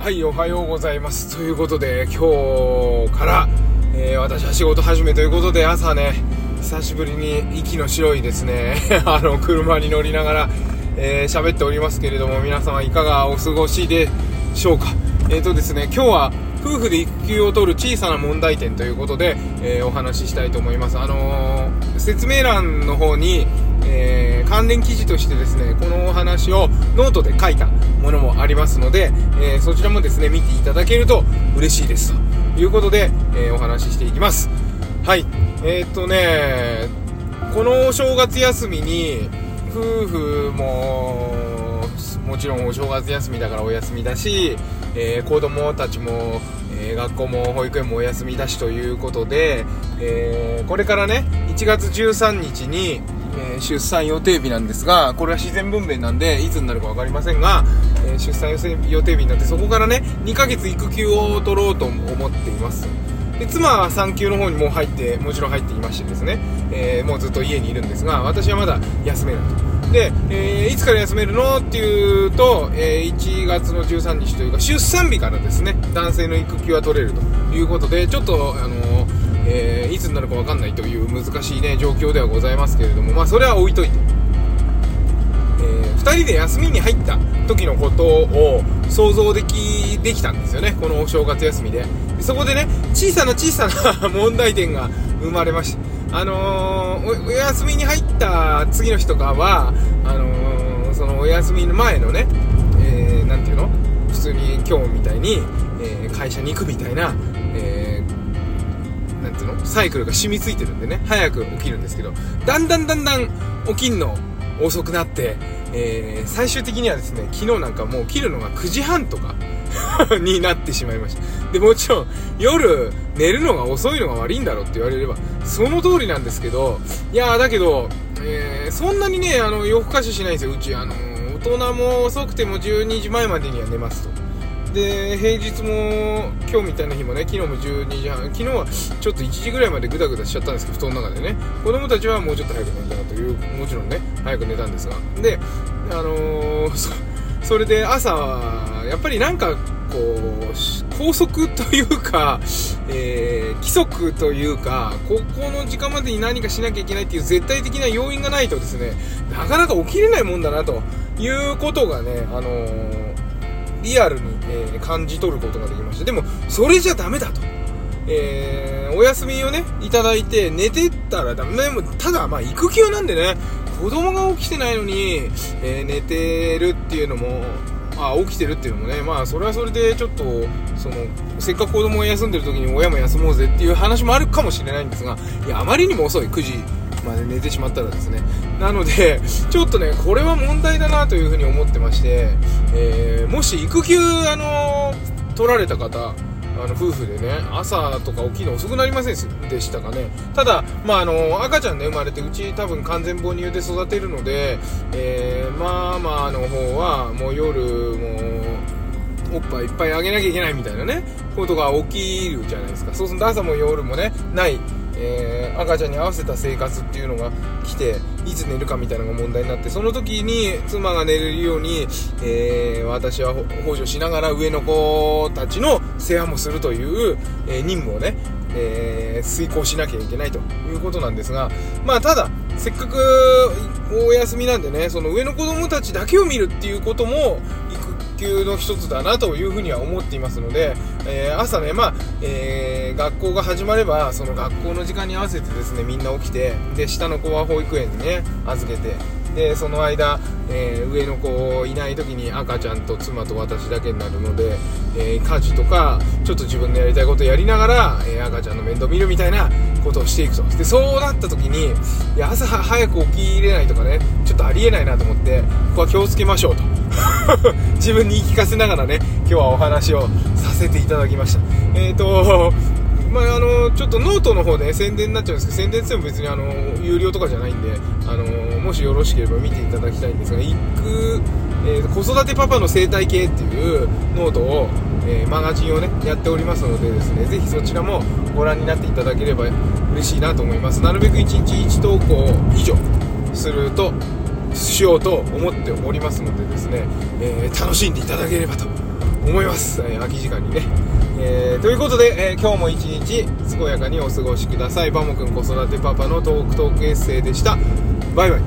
はい、おはようございます。ということで、今日から、えー私は仕事始めということで、朝ね、久しぶりに息の白いですね、あの、車に乗りながら、えー喋っておりますけれども、皆様いかがお過ごしでしょうか。えーとですね、今日は、夫婦で育休を取る小さな問題点ということで、えーお話ししたいと思います。あのー説明欄の方に、えー関連記事としてですね、このお話をノートで書いたものもありますので、えーそちらもですね、見ていただけると嬉しいです。ということで、えーお話ししていきます。はい。えーっとね、このお正月休みに、夫婦も、もちろんお正月休みだからお休みだし、えー子供たちも、えー学校も保育園もお休みだしということで、えーこれからね、1月13日に、え出産予定日なんですが、これは自然分娩なんで、いつになるか分かりませんが、え出産予定日になって、そこからね、2ヶ月育休を取ろうと思っています。で妻は産休の方にも入ってもちろん入っていましてですね、えもうずっと家にいるんですが私はまだ休めないとで、えーいつから休めるの？っていうと、えー1月の13日というか出産日からですね。男性の育休は取れるということでちょっとあのーえーいつになるか分かんないという難しいね状況ではございますけれどもまあそれは置いといて。えー2人で休みに入った時のことを想像できできたんですよね。このお正月休みで。そこでね小さな小さな 問題点が生まれました。あのーおお休みに入った次の日とかはあのーそのお休みの前のね、えーなんていうの？普通に今日みたいに、えー会社に行くみたいな、えーなんていうの？サイクルが染みついてるんでね。早く起きるんですけど。だんだんだんだん起きんの。遅くなって、えー最終的にはですね昨日なんかもう切るのが9時半とか になってしまいました。でもちろん夜寝るのが遅いのが悪いんだろうって言われればその通りなんですけどいやだけど、えーそんなにねあの夜更かししないんですようち。あの大人も遅くても12時前までには寝ますと。で平日も今日みたいな日もね昨日も12時半昨日はちょっと1時ぐらいまでグダグダしちゃったんですけど布団の中でね。子供たちはもうちょっと早く寝たなというもちろんね早く寝たんですが。であのーそれで朝はやっぱりなんかこう拘束というか、えー規則というかここの時間までに何かしなきゃいけないっていう絶対的な要因がないとですねなかなか起きれないもんだなということがねあのーリアルに、えー感じ取ることができましたでもそれじゃダメだと、えーお休みをねいただいて寝てったらダメでもただまあ育休なんでね子供が起きてないのに、えー寝てるっていうのもあ起きてるっていうのもねまあそれはそれでちょっとそのせっかく子供が休んでる時に親も休もうぜっていう話もあるかもしれないんですがいやあまりにも遅い。9時まで寝てしまったらですね。なのでちょっとねこれは問題だなというふうに思ってまして、えーもし育休あの取られた方あの夫婦でね朝とか起きるの遅くなりませんでしたかね。ただ、まあ、あの赤ちゃんね生まれてうち多分完全母乳で育てるので、えーママの方はもう夜もおっぱいいっぱいあげなきゃいけないみたいなねことが起きるじゃないですか。そうすると朝も夜もねない、えー赤ちゃんに合わせた生活っていうのが来ていつ寝るかみたいなのが問題になってその時に妻が寝れるように、えー私は補助しながら上の子たちの世話もするという、えー任務をね、え遂行しなきゃいけないということなんですがまあただせっかくお休みなんでねその上の子供たちだけを見るっていうことも育休の一つだなというふうには思っていますので、えー朝ね、まあえー学校が始まればその学校の時間に合わせてですねみんな起きてで下の子は保育園にね預けてでその間、えー上の子いない時に赤ちゃんと妻と私だけになるので、えー家事とかちょっと自分のやりたいことやりながら、えー赤ちゃんの面倒見るみたいなことをしていくと。でそうなった時にいや朝早く起きれないとかねちょっとありえないなと思ってここは気をつけましょうと。自分に言い聞かせながらね今日はお話をさせていただきました。えっ、とまあ、あのちょっとノートの方で宣伝になっちゃうんですけど宣伝っても別にあの有料とかじゃないんであのもしよろしければ見ていただきたいんですが育、えー子育てパパの生態系っていうノートを、えーマガジンをねやっておりますのでですねぜひそちらもご覧になっていただければ嬉しいなと思います。なるべく1日1投稿以上するとしようと思っておりますのでですね、えー楽しんでいただければと思います、えー、空き時間にね、えー、ということで、えー、今日も一日健やかにお過ごしください。バモくん子育てパパのトークトークエッセイでした。バイバイ。